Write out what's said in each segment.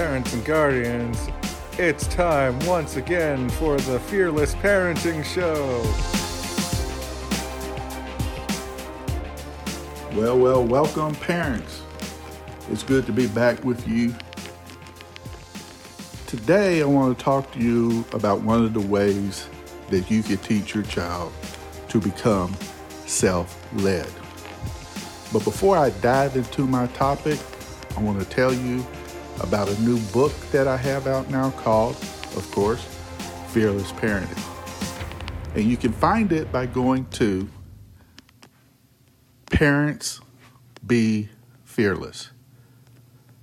parents and guardians. It's time once again for the Fearless Parenting Show. Well, well, welcome, parents. It's good to be back with you. Today, I want to talk to you about one of the ways that you can teach your child to become self led. But before I dive into my topic, I want to tell you about a new book that I have out now called, of course, Fearless Parenting. And you can find it by going to Parents Be Fearless.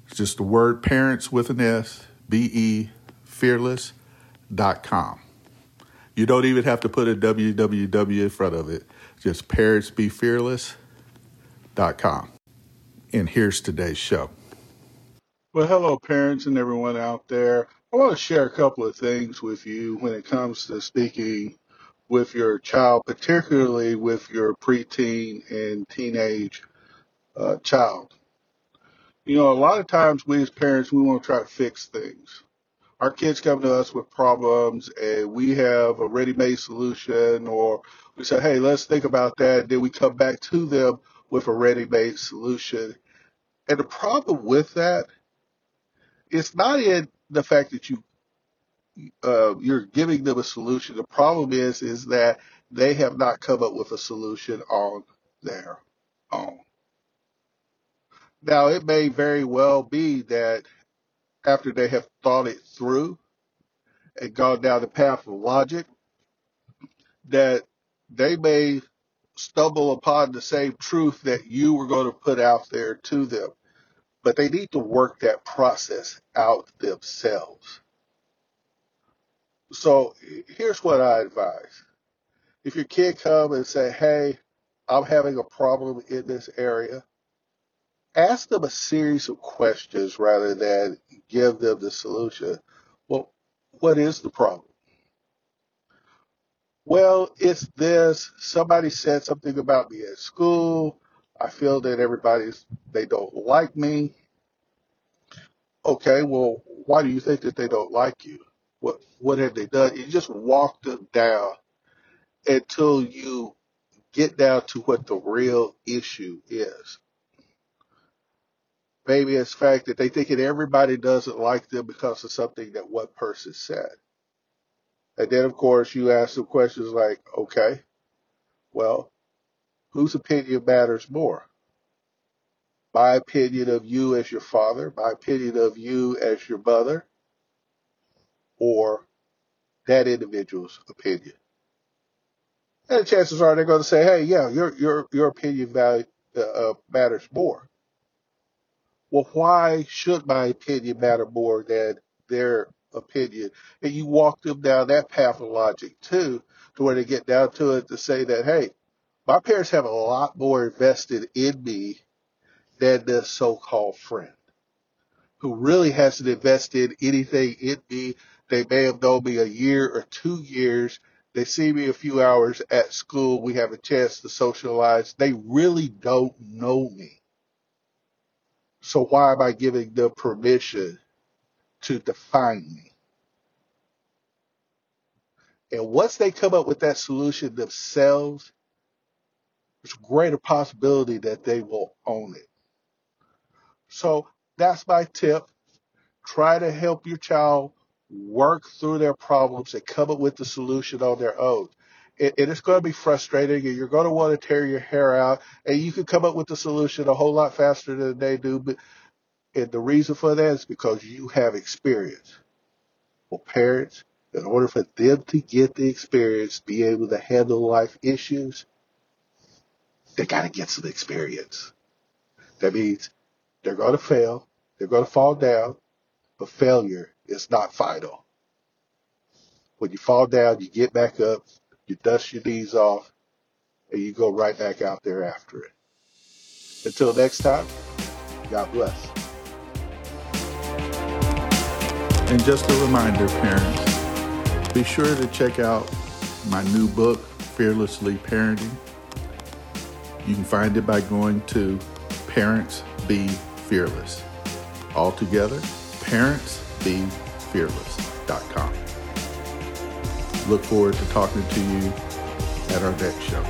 It's just the word parents with an S, B E, fearless.com. You don't even have to put a www in front of it. Just parentsbefearless.com. And here's today's show. Well, hello, parents and everyone out there. I want to share a couple of things with you when it comes to speaking with your child, particularly with your preteen and teenage uh, child. You know, a lot of times we as parents, we want to try to fix things. Our kids come to us with problems and we have a ready made solution, or we say, hey, let's think about that. Then we come back to them with a ready made solution. And the problem with that, it's not in the fact that you uh, you're giving them a solution. The problem is is that they have not come up with a solution on their own. Now, it may very well be that after they have thought it through and gone down the path of logic, that they may stumble upon the same truth that you were going to put out there to them. But they need to work that process out themselves. So here's what I advise. If your kid come and say, hey, I'm having a problem in this area, ask them a series of questions rather than give them the solution. Well, what is the problem? Well, it's this. Somebody said something about me at school. I feel that everybody's, they don't like me. Okay, well, why do you think that they don't like you? What, what have they done? You just walk them down until you get down to what the real issue is. Maybe it's fact that they think that everybody doesn't like them because of something that one person said. And then, of course, you ask them questions like, okay, well, whose opinion matters more? My opinion of you as your father, my opinion of you as your mother, or that individual's opinion. And chances are they're going to say, "Hey, yeah, your your your opinion value, uh, uh, matters more." Well, why should my opinion matter more than their opinion? And you walk them down that path of logic too, to where they get down to it to say that, "Hey, my parents have a lot more invested in me than this so-called friend." Who really hasn't invested anything in me they may have known me a year or two years. They see me a few hours at school. We have a chance to socialize. They really don't know me. So why am I giving them permission to define me? And once they come up with that solution themselves, a greater possibility that they will own it. So that's my tip. Try to help your child work through their problems and come up with the solution on their own. It, it is going to be frustrating and you're going to want to tear your hair out and you can come up with the solution a whole lot faster than they do. But, and the reason for that is because you have experience. Well, parents, in order for them to get the experience, be able to handle life issues, they got to get some experience. That means they're to fail, they're to fall down, but failure is not final. When you fall down, you get back up, you dust your knees off, and you go right back out there after it. Until next time, God bless. And just a reminder, parents, be sure to check out my new book, Fearlessly Parenting. You can find it by going to Parents Be Fearless. All together, parentsbefearless.com. Look forward to talking to you at our next show.